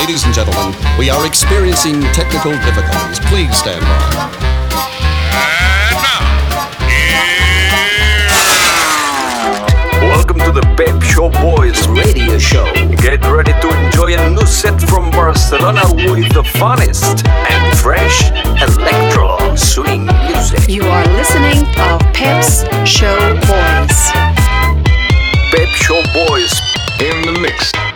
Ladies and gentlemen, we are experiencing technical difficulties. Please stand by. Welcome to the Pep Show Boys radio show. Get ready to enjoy a new set from Barcelona with the funnest and fresh electro swing music. You are listening to Pep's Show Boys. Pep Show Boys in the mix.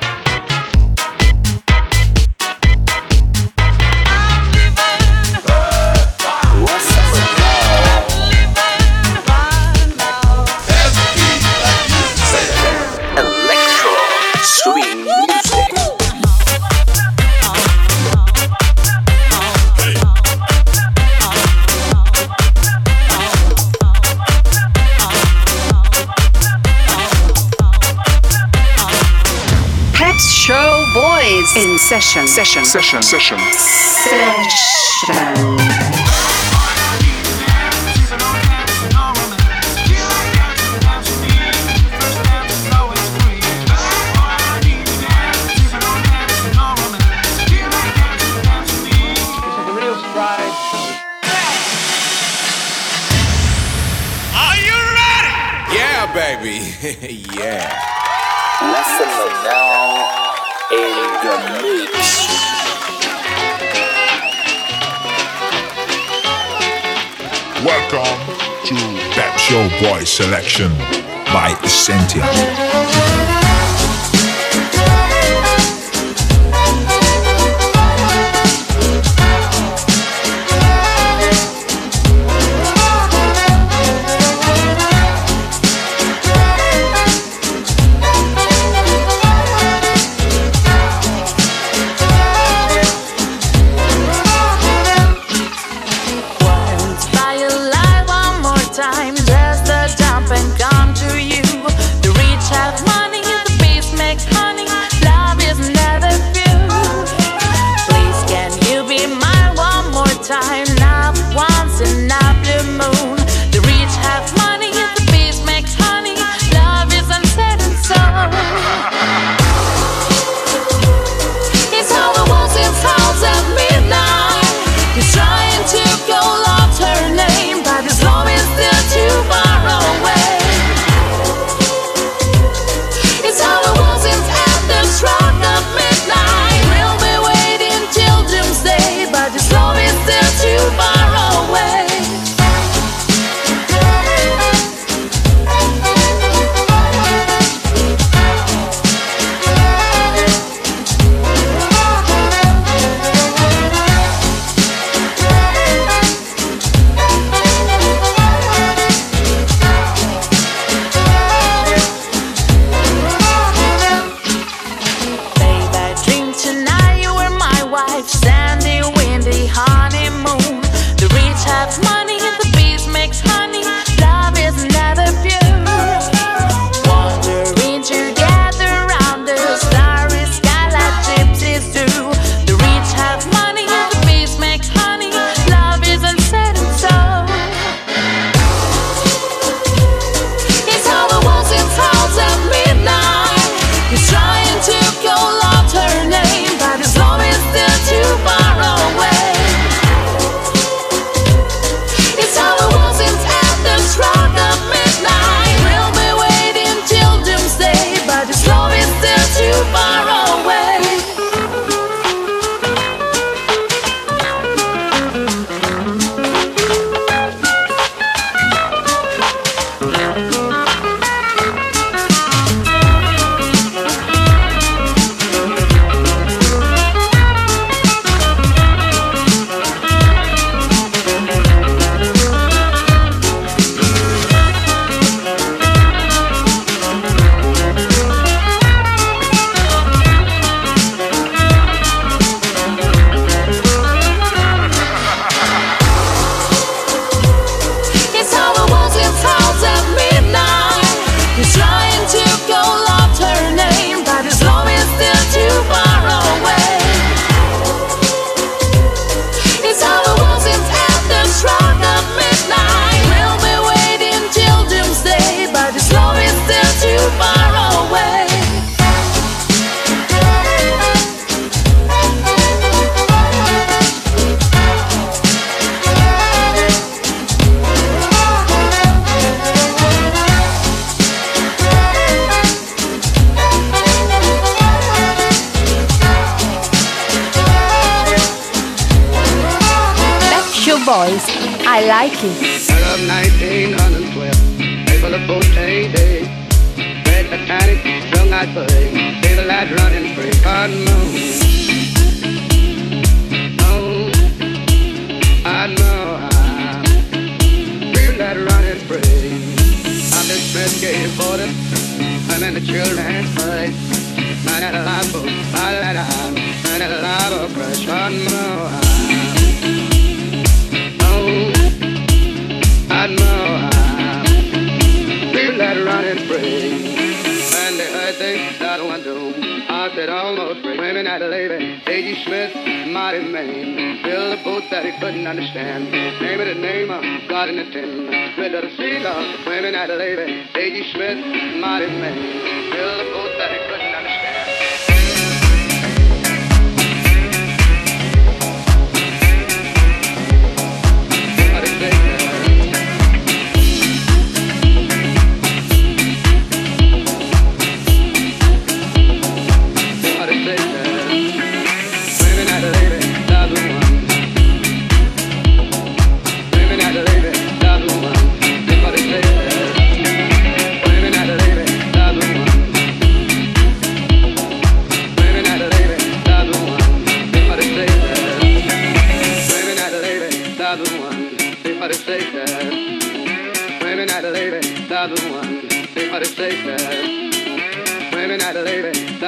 Session. Session. Session. Session. Session. Are you ready? Yeah, baby. yeah. Welcome to Pep Show Boy Selection by Essentia. Gate for the I'm in the children's place. Man at a lot of let out, man at a of fresh cotton moon. I know it almost screaming at a lady. Smith, mighty man, built a boat that he couldn't understand. Name it a name, of God in the tin. Split of the seagull, women at a lady. Daisy Smith, mighty man, built a boat that he I don't want to say that Women at a lady,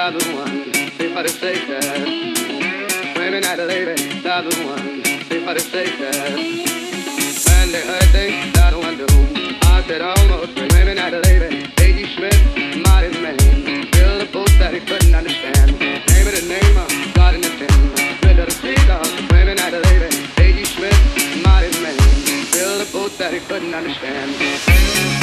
the one, they've got to say that When they heard they, that one do I said almost. Women at a lady, A.G. Smith, mighty man. Built a boat that he couldn't understand. Name of the name of God in the tin. Rid of the seagull, uh, women at a lady, A.G. Smith, mighty man. Built a boat that he couldn't podcast?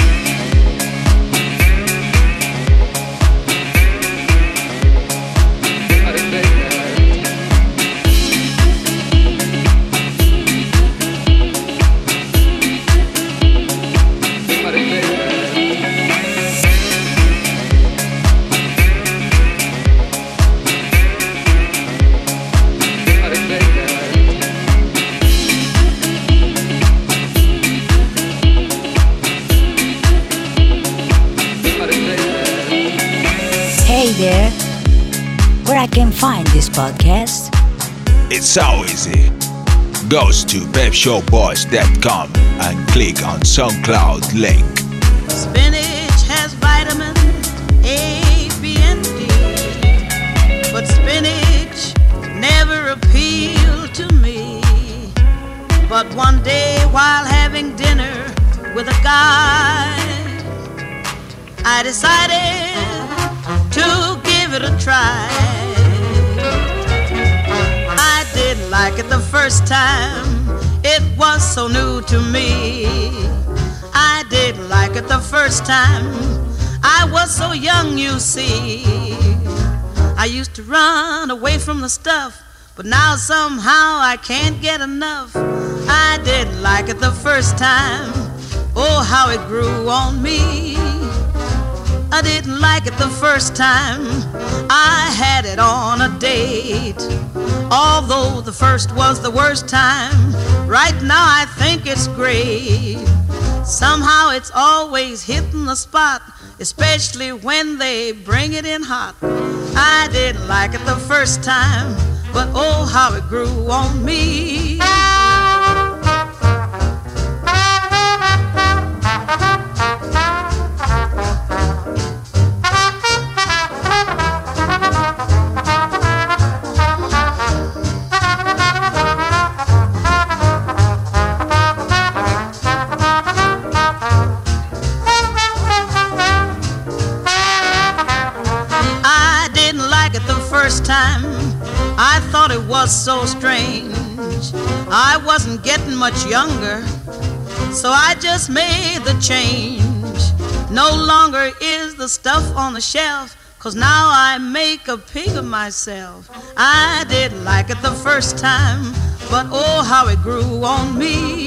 Goes to pepshowboys.com and click on SoundCloud link. Spinach has vitamin A, B, and D. But spinach never appealed to me. But one day while having dinner with a guy, I decided like it the first time. It was so new to me. I didn't like it the first time. I was so young, you see. I used to run away from the stuff, but now somehow I can't get enough. I didn't like it the first time. Oh, how it grew on me. I didn't like it the first time I had it on a date. Although the first was the worst time, right now I think it's great. Somehow it's always hitting the spot, especially when they bring it in hot. I didn't like it the first time, but oh, how it grew on me. Younger, so I just made the change. No longer is the stuff on the shelf, cause now I make a pig of myself. I didn't like it the first time, but oh, how it grew on me.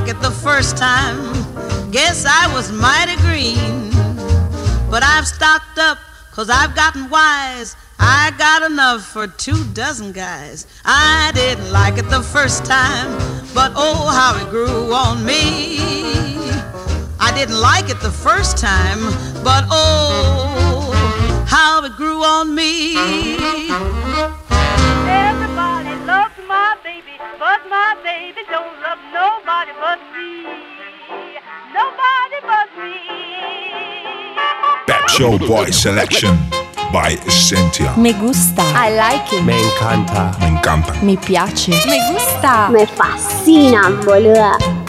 Like it the first time. Guess I was mighty green. But I've stocked up, cause I've gotten wise. I got enough for two dozen guys. I didn't like it the first time, but oh, how it grew on me. I didn't like it the first time, but oh, how it grew on me. My baby don't love nobody but me. Nobody but me. Pep Show Boy Selection by Cynthia. Me gusta. I like it. Me encanta. Me encanta. Me piace. Me gusta. Me fascina, boluda.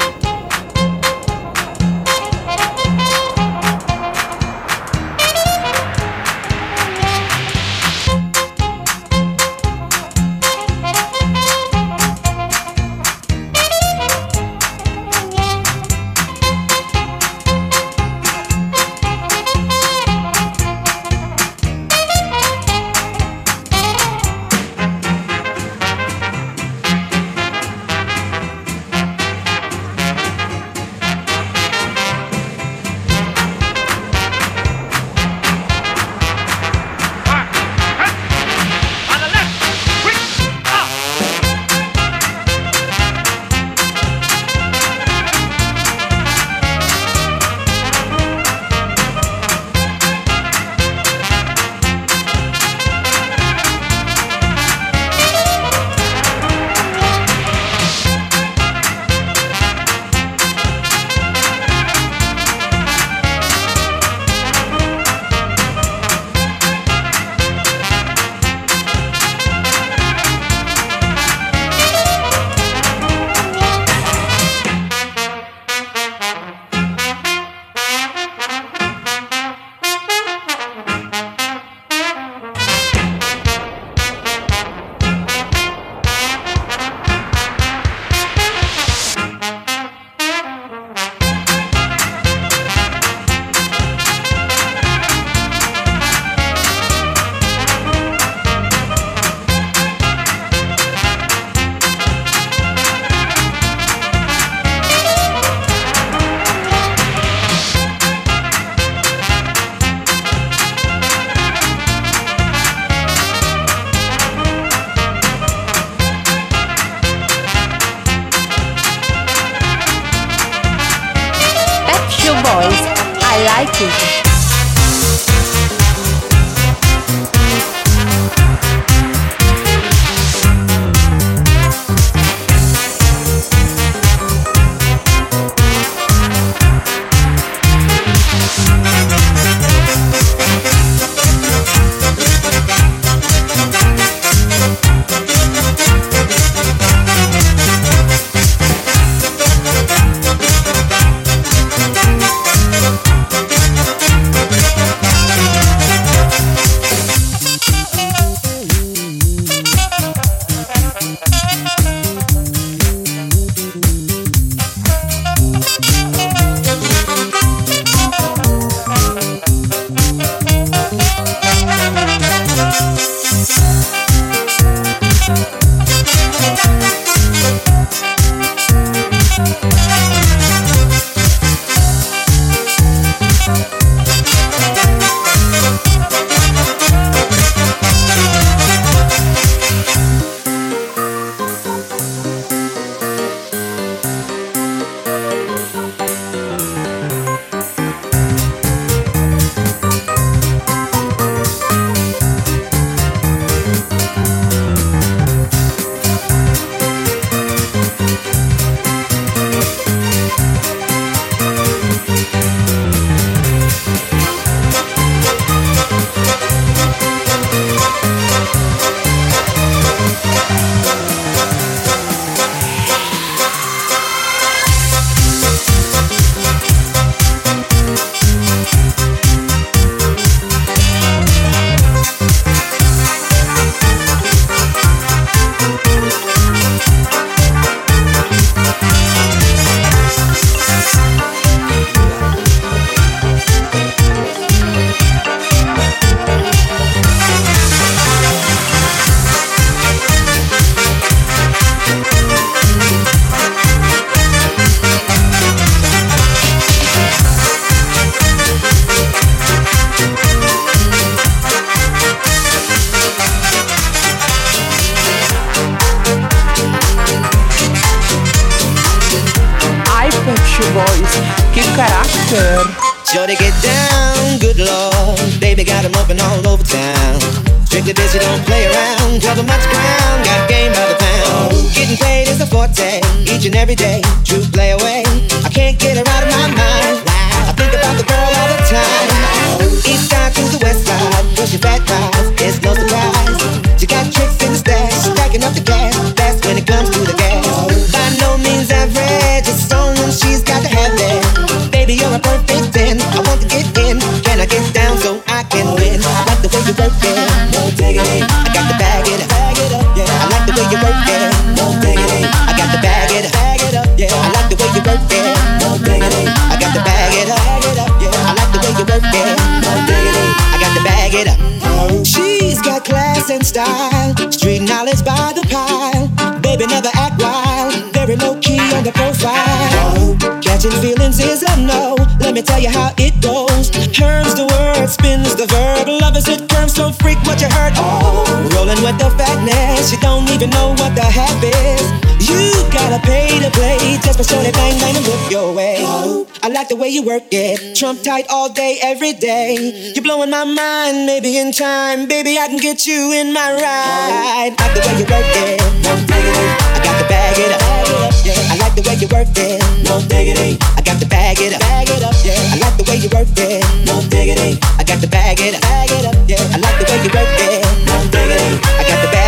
Catching feelings is a no. Let me tell you how it goes. Turns the word, spins the verb. Love is it curves, so freak what you heard. Oh, rolling with the fatness. You don't even know what the half is. You gotta pay to play just for shorty bang bang and look your way. Oh, I like the way you work it. Trump tight all day, every day. You're blowing my mind. Maybe in time, baby, I can get you in my ride. Like the way you work it. No diggity. I got to bag it up. I like the way you work it. No diggity. I got to bag it up. Bag it up. Yeah. I like the way you work it. No diggity. I got to bag it up. Bag it up. Yeah. I like the way you work it. No diggity. I got to bag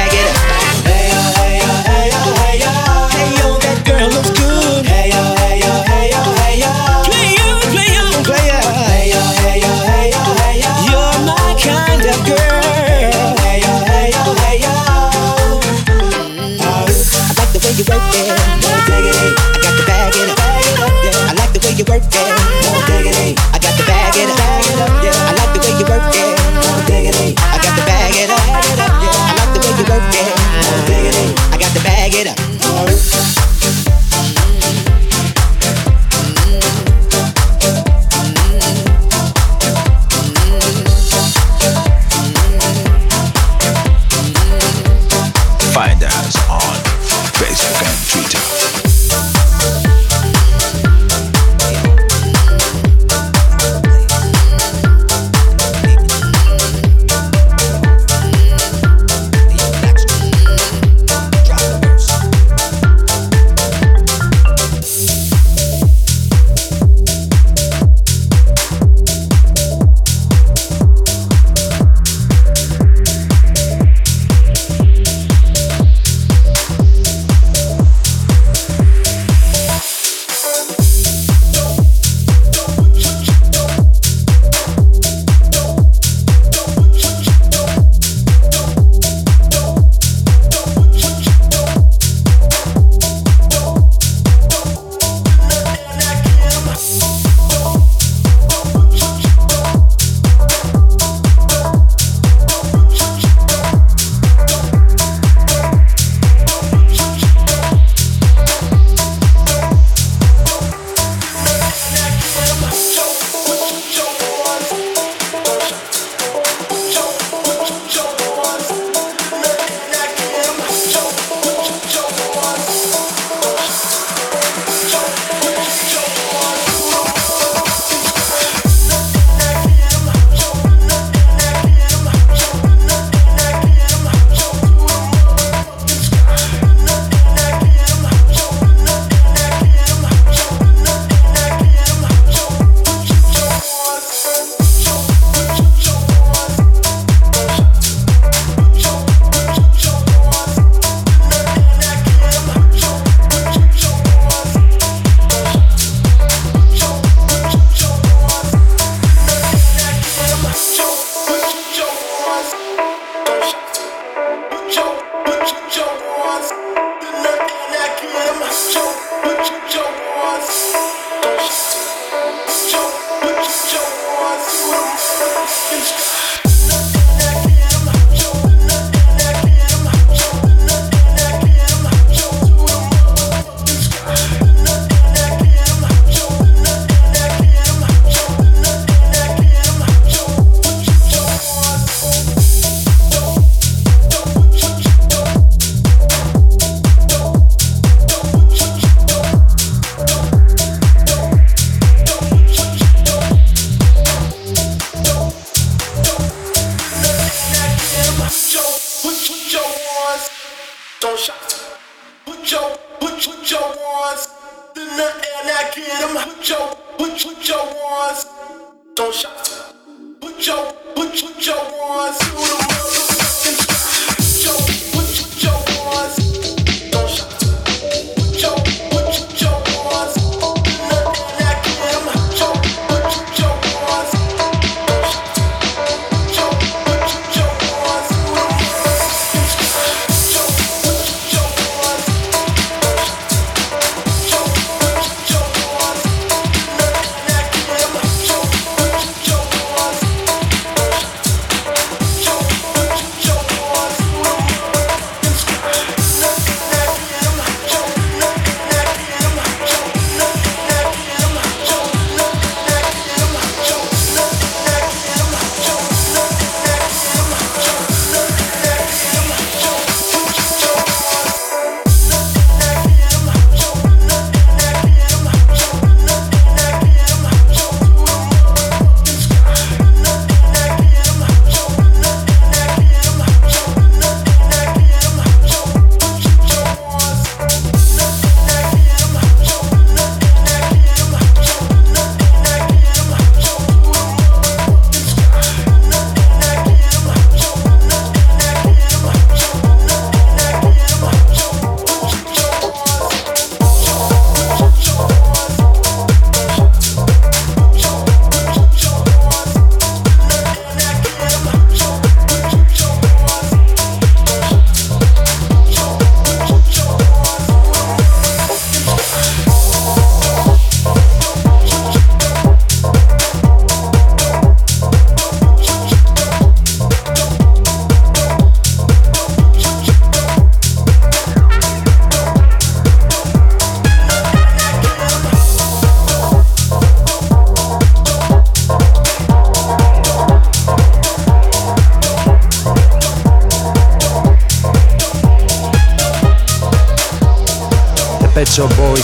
I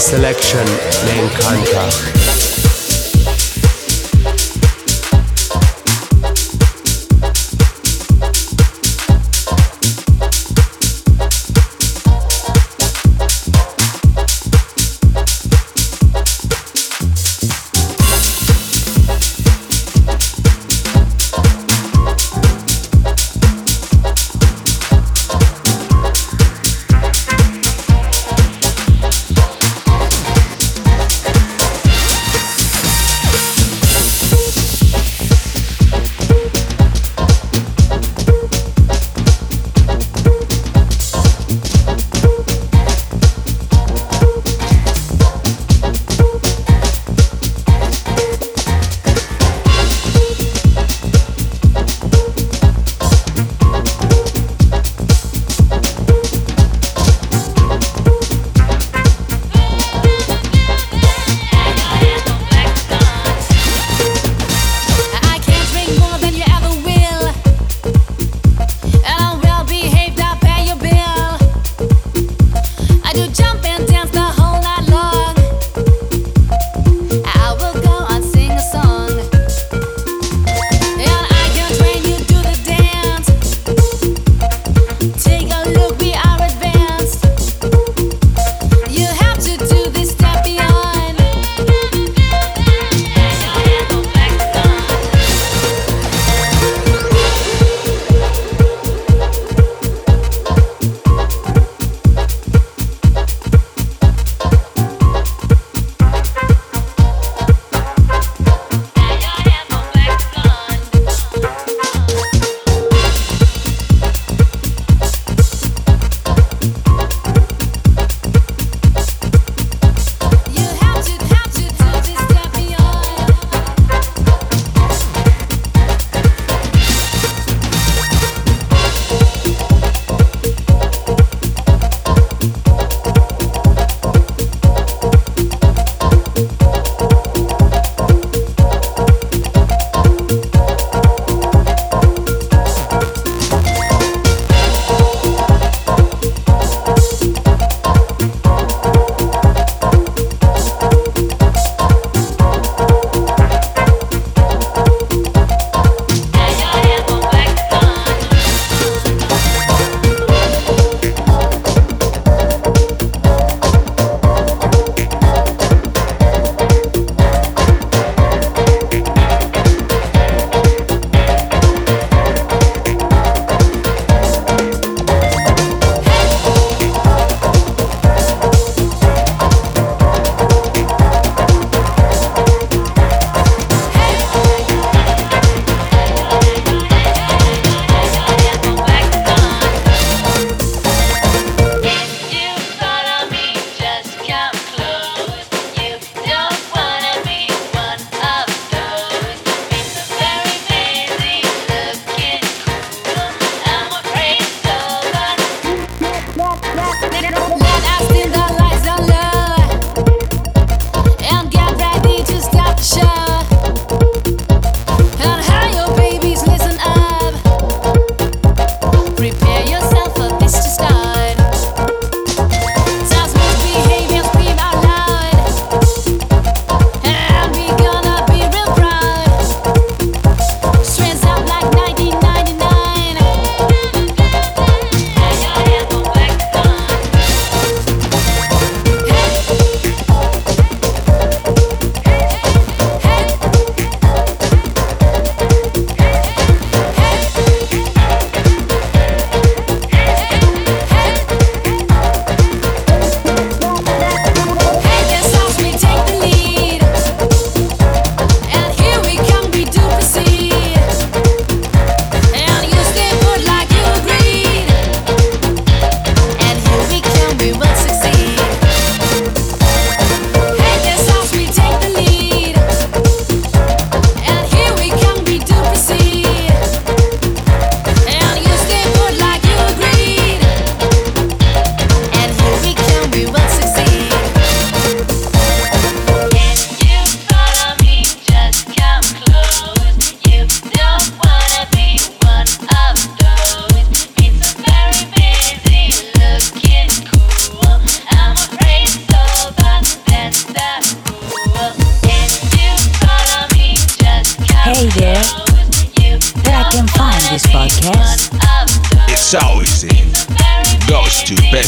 Selection main me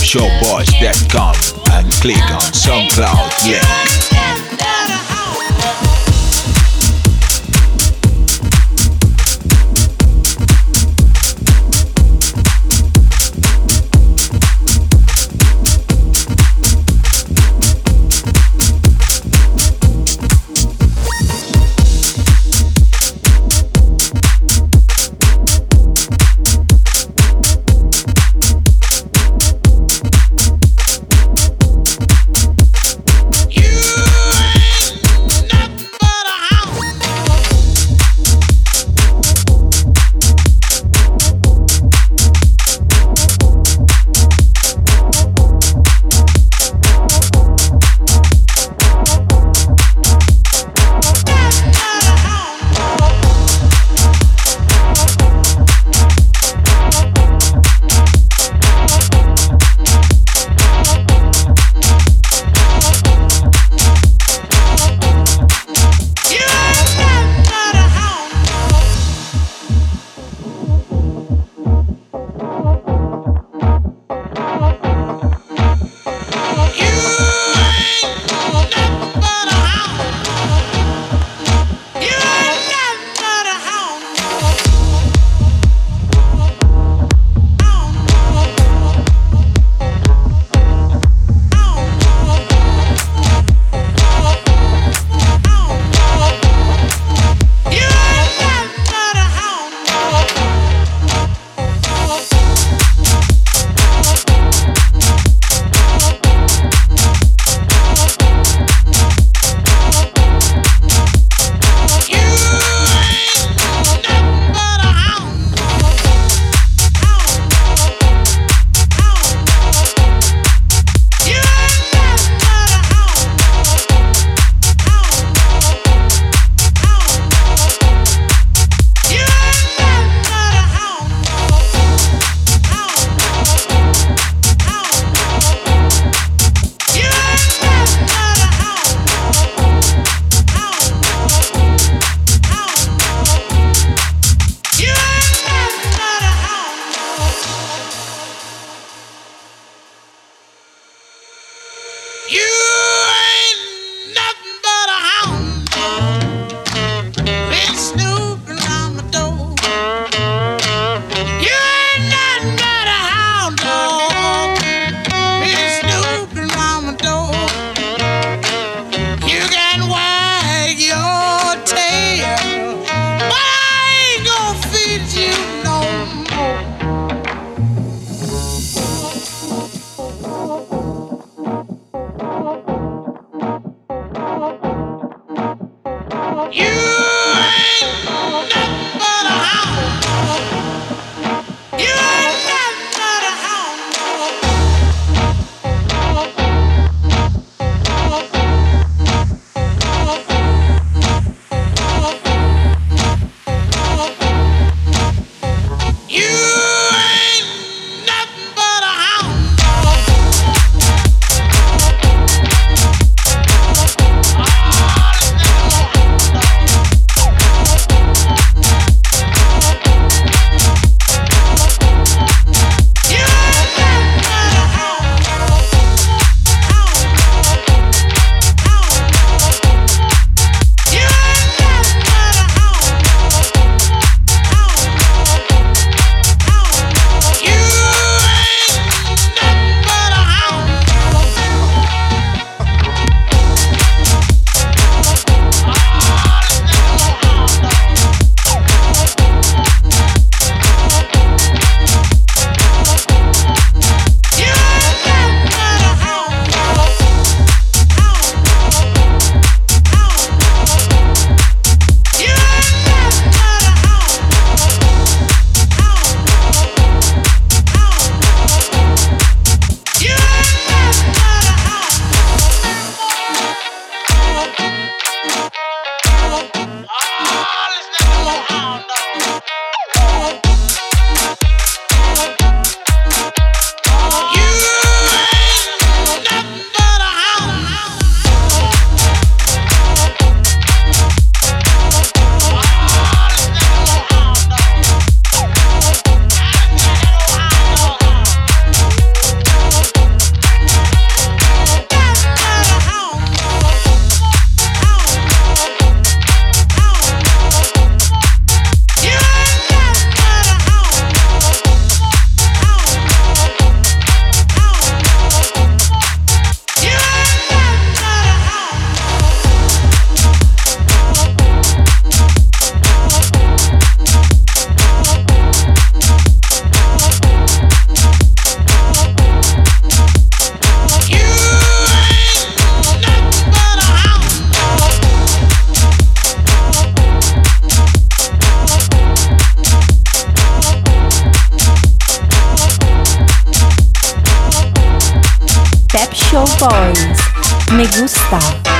Pepshowboys.com and click on SoundCloud link. 八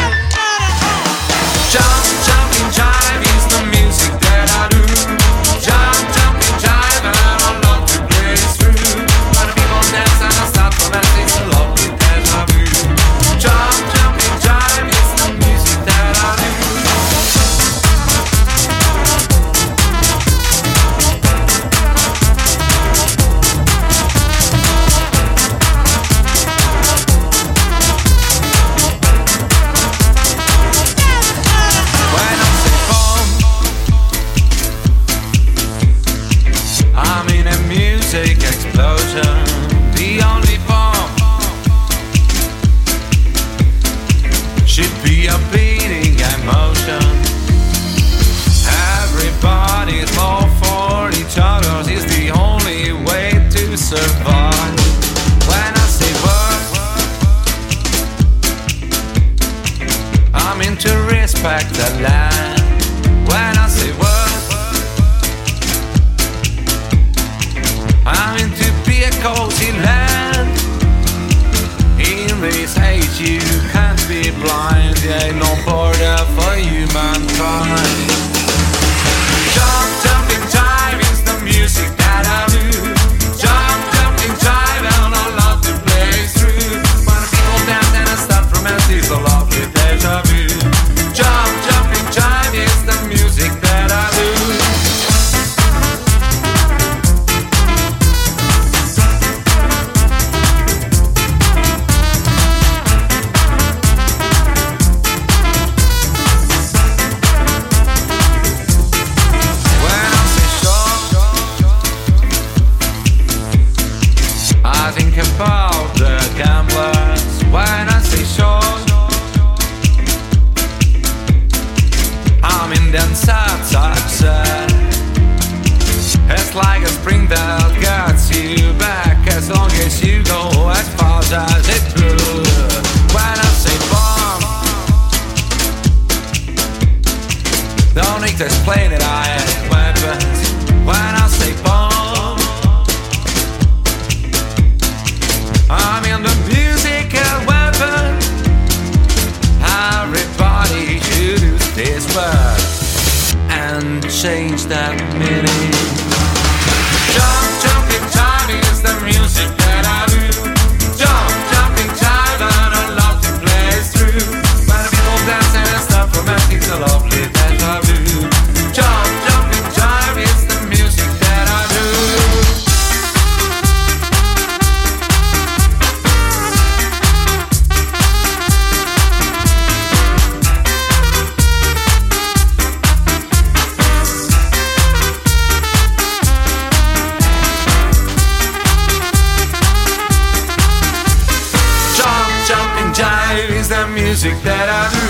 music that I do.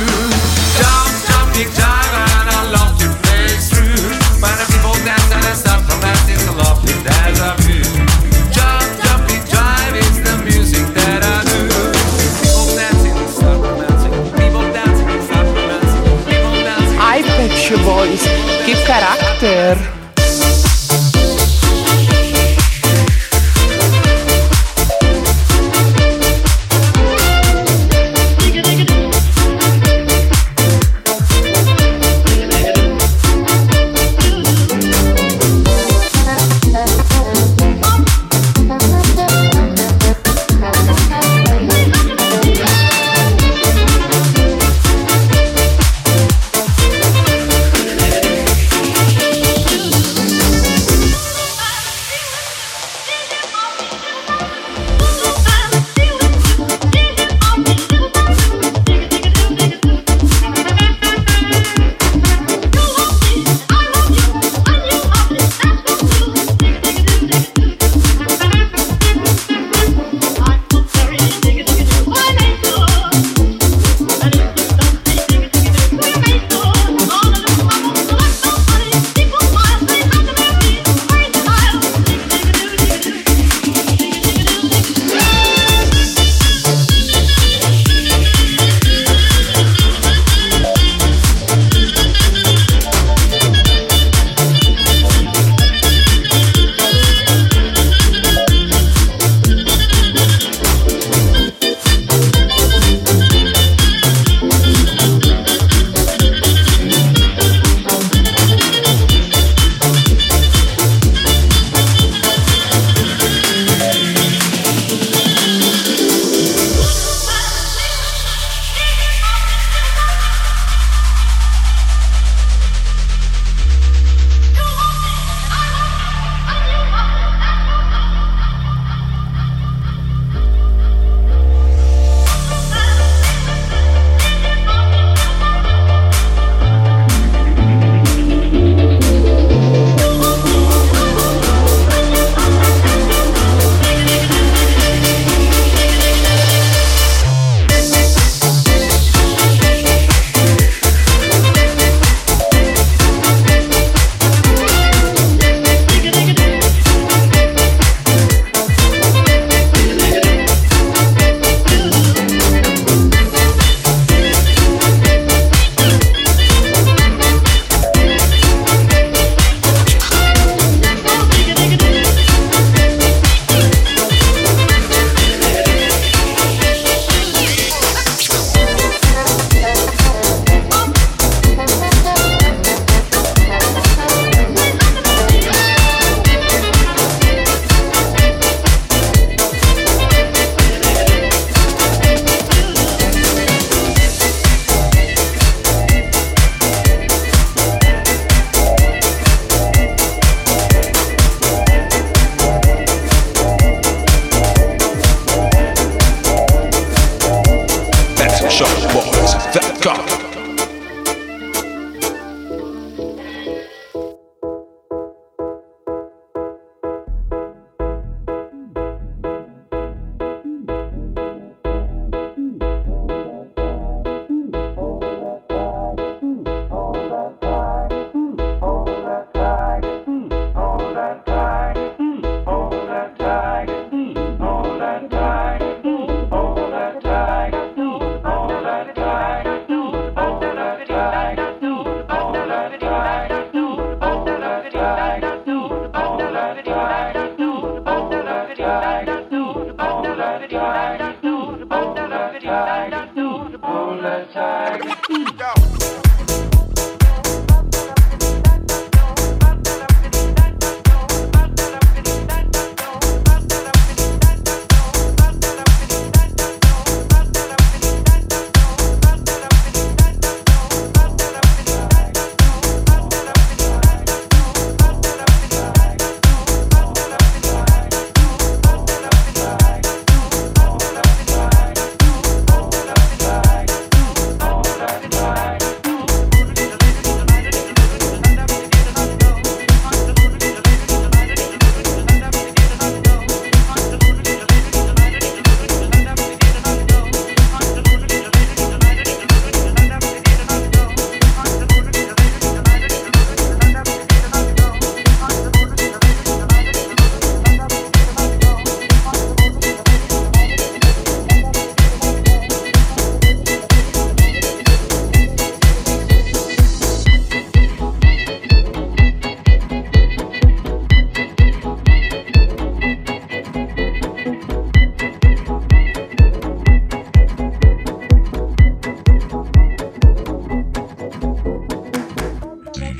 Big and I love to play through. When the people dance and I start from that, it's a lovely dance of. Jump, jumping, the music that I. People dancing romancing. People dancing romancing. People dancing. I your voice. Que character.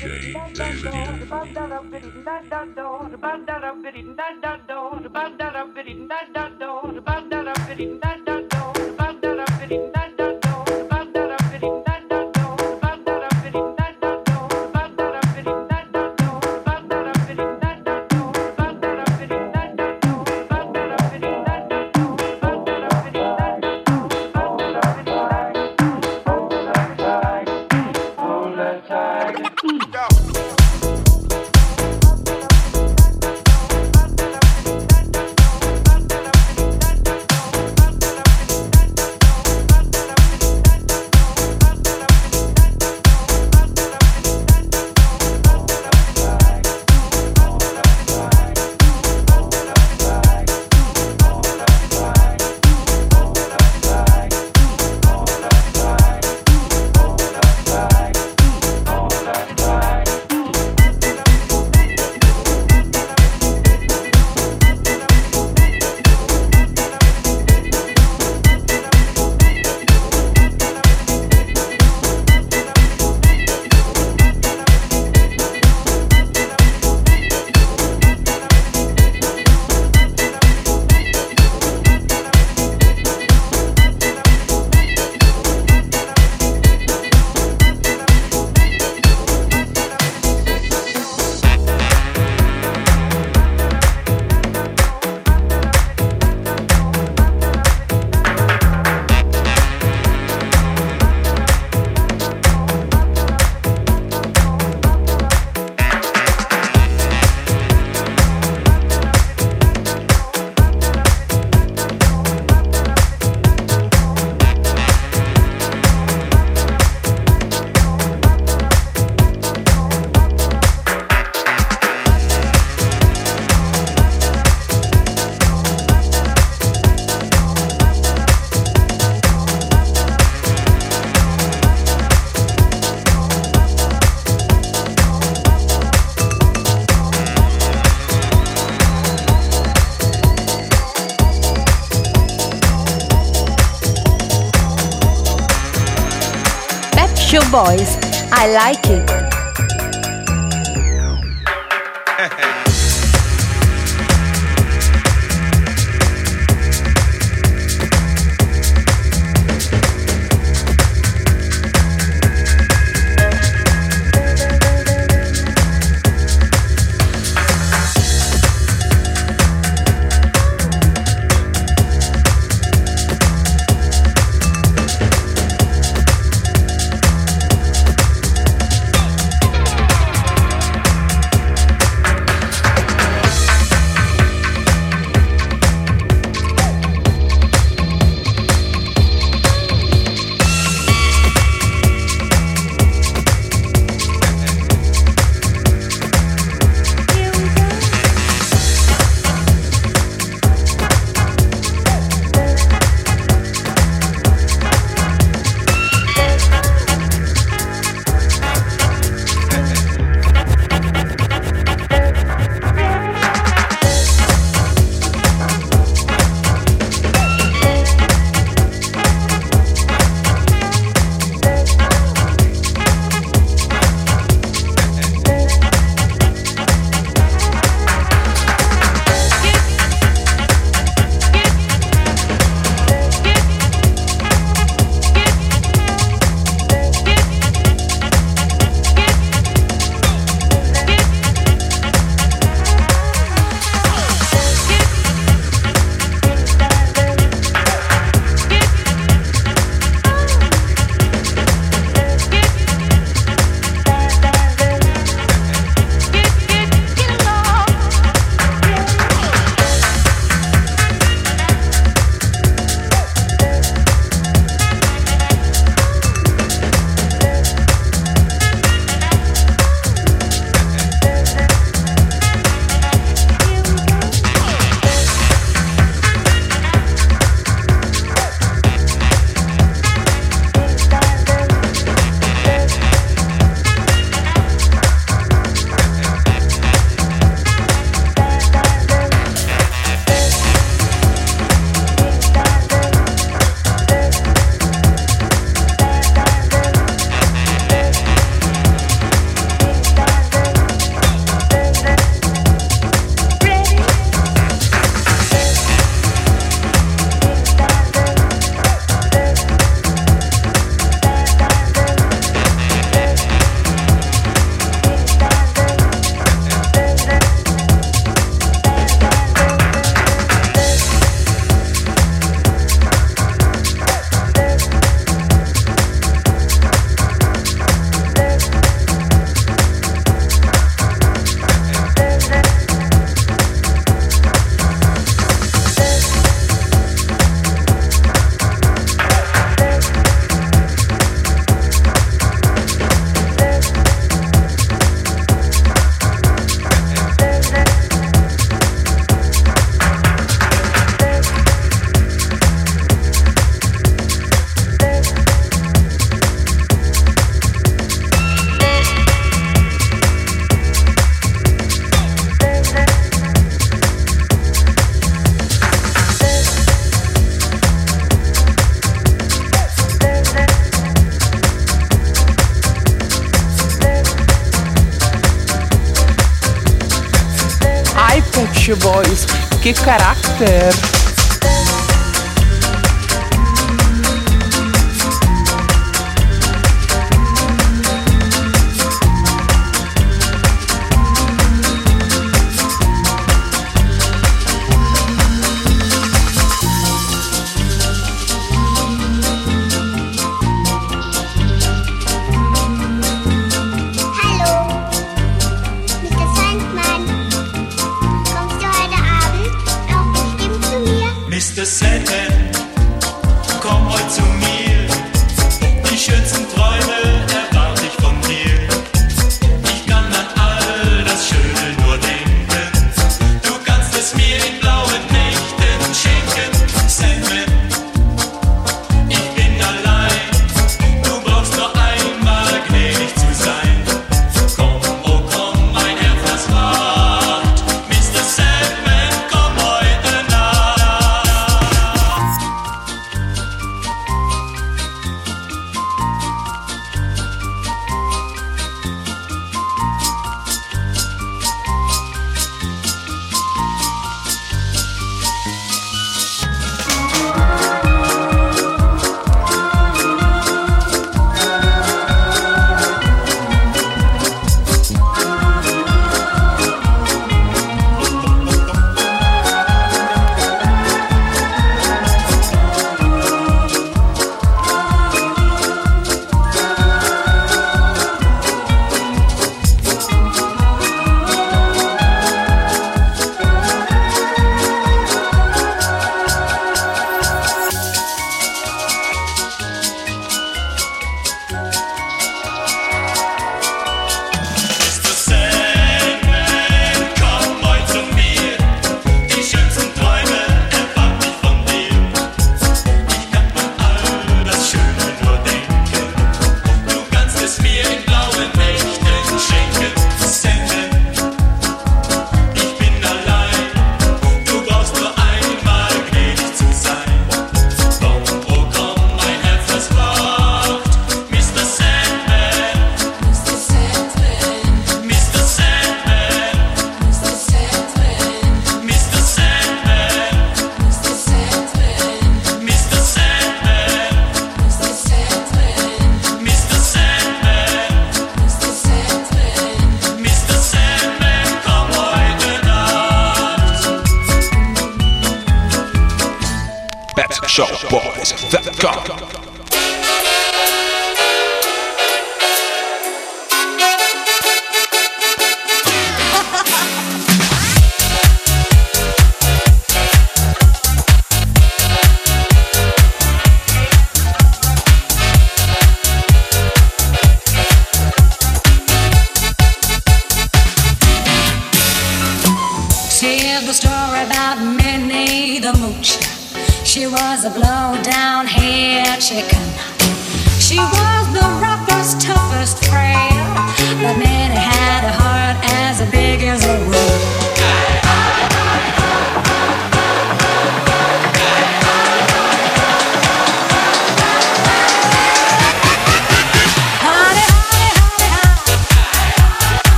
Boys. Like it.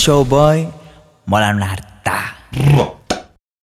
PetShowBoys.com